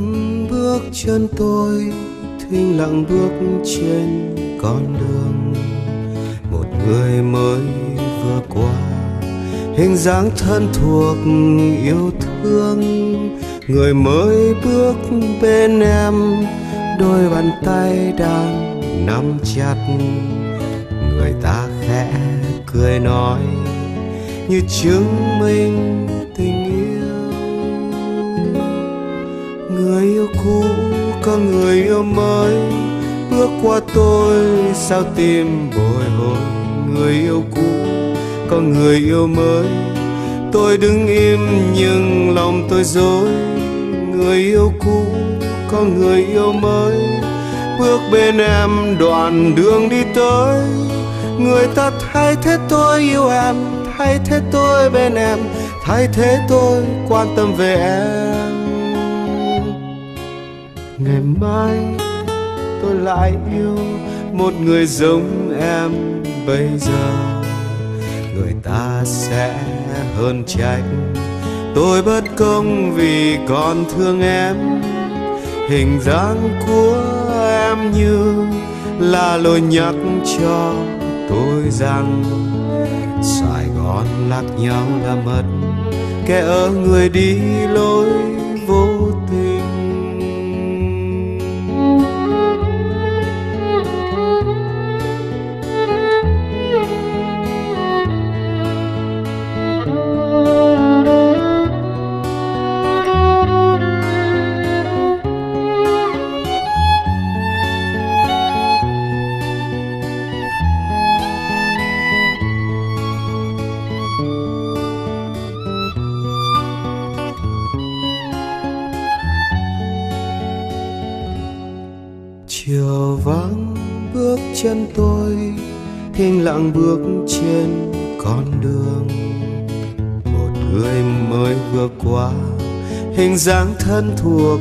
lặng bước chân tôi, thinh lặng bước trên con đường. Một người mới vừa qua, hình dáng thân thuộc, yêu thương. Người mới bước bên em, đôi bàn tay đang nắm chặt. Người ta khẽ cười nói, như chứng minh cũ, có người yêu mới. Bước qua tôi, sao tim bồi hồi? Người yêu cũ, có người yêu mới. Tôi đứng im, nhưng lòng tôi dối. Người yêu cũ, có người yêu mới. Bước bên em, đoạn đường đi tới. Người ta thay thế tôi yêu em, thay thế tôi bên em, thay thế tôi quan tâm về em ngày mai tôi lại yêu một người giống em bây giờ. Người ta sẽ hơn trách tôi bất công vì còn thương em. Hình dáng của em như là lời nhắc cho tôi rằng Sài Gòn lạc nhau là mất, kẻ ở người đi lối vô chân tôi thinh lặng bước trên con đường. Một người mới vừa qua, hình dáng thân thuộc,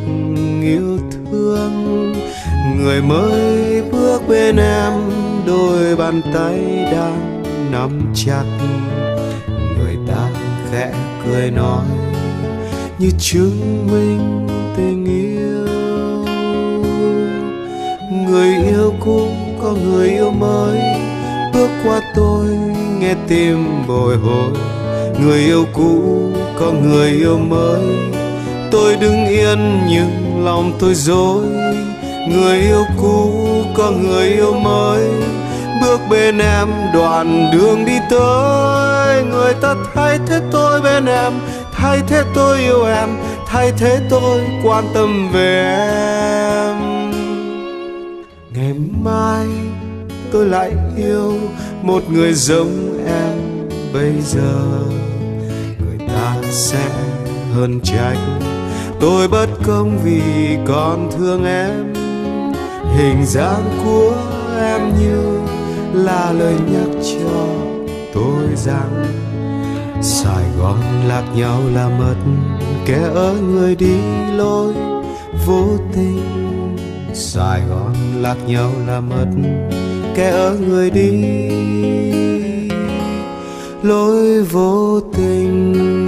yêu thương. Người mới bước bên em, đôi bàn tay đang nắm chặt. Người ta khẽ cười nói, như chứng minh có người yêu mới. Bước qua tôi, nghe tim bồi hồi. Người yêu cũ có người yêu mới. Tôi đứng yên nhưng lòng tôi dối. Người yêu cũ có người yêu mới. Bước bên em, đoạn đường đi tới. Người ta thay thế tôi bên em. Thay thế tôi yêu em. Thay thế tôi quan tâm về em. Lại yêu một người giống em bây giờ. Người ta sẽ hơn trách tôi bất công vì còn thương em. Hình dáng của em như là lời nhắc cho tôi rằng Sài Gòn lạc nhau là mất kẻ ở người đi lối vô tình. Sài Gòn lạc nhau là mất kẻ ở người đi. Lối vô tình.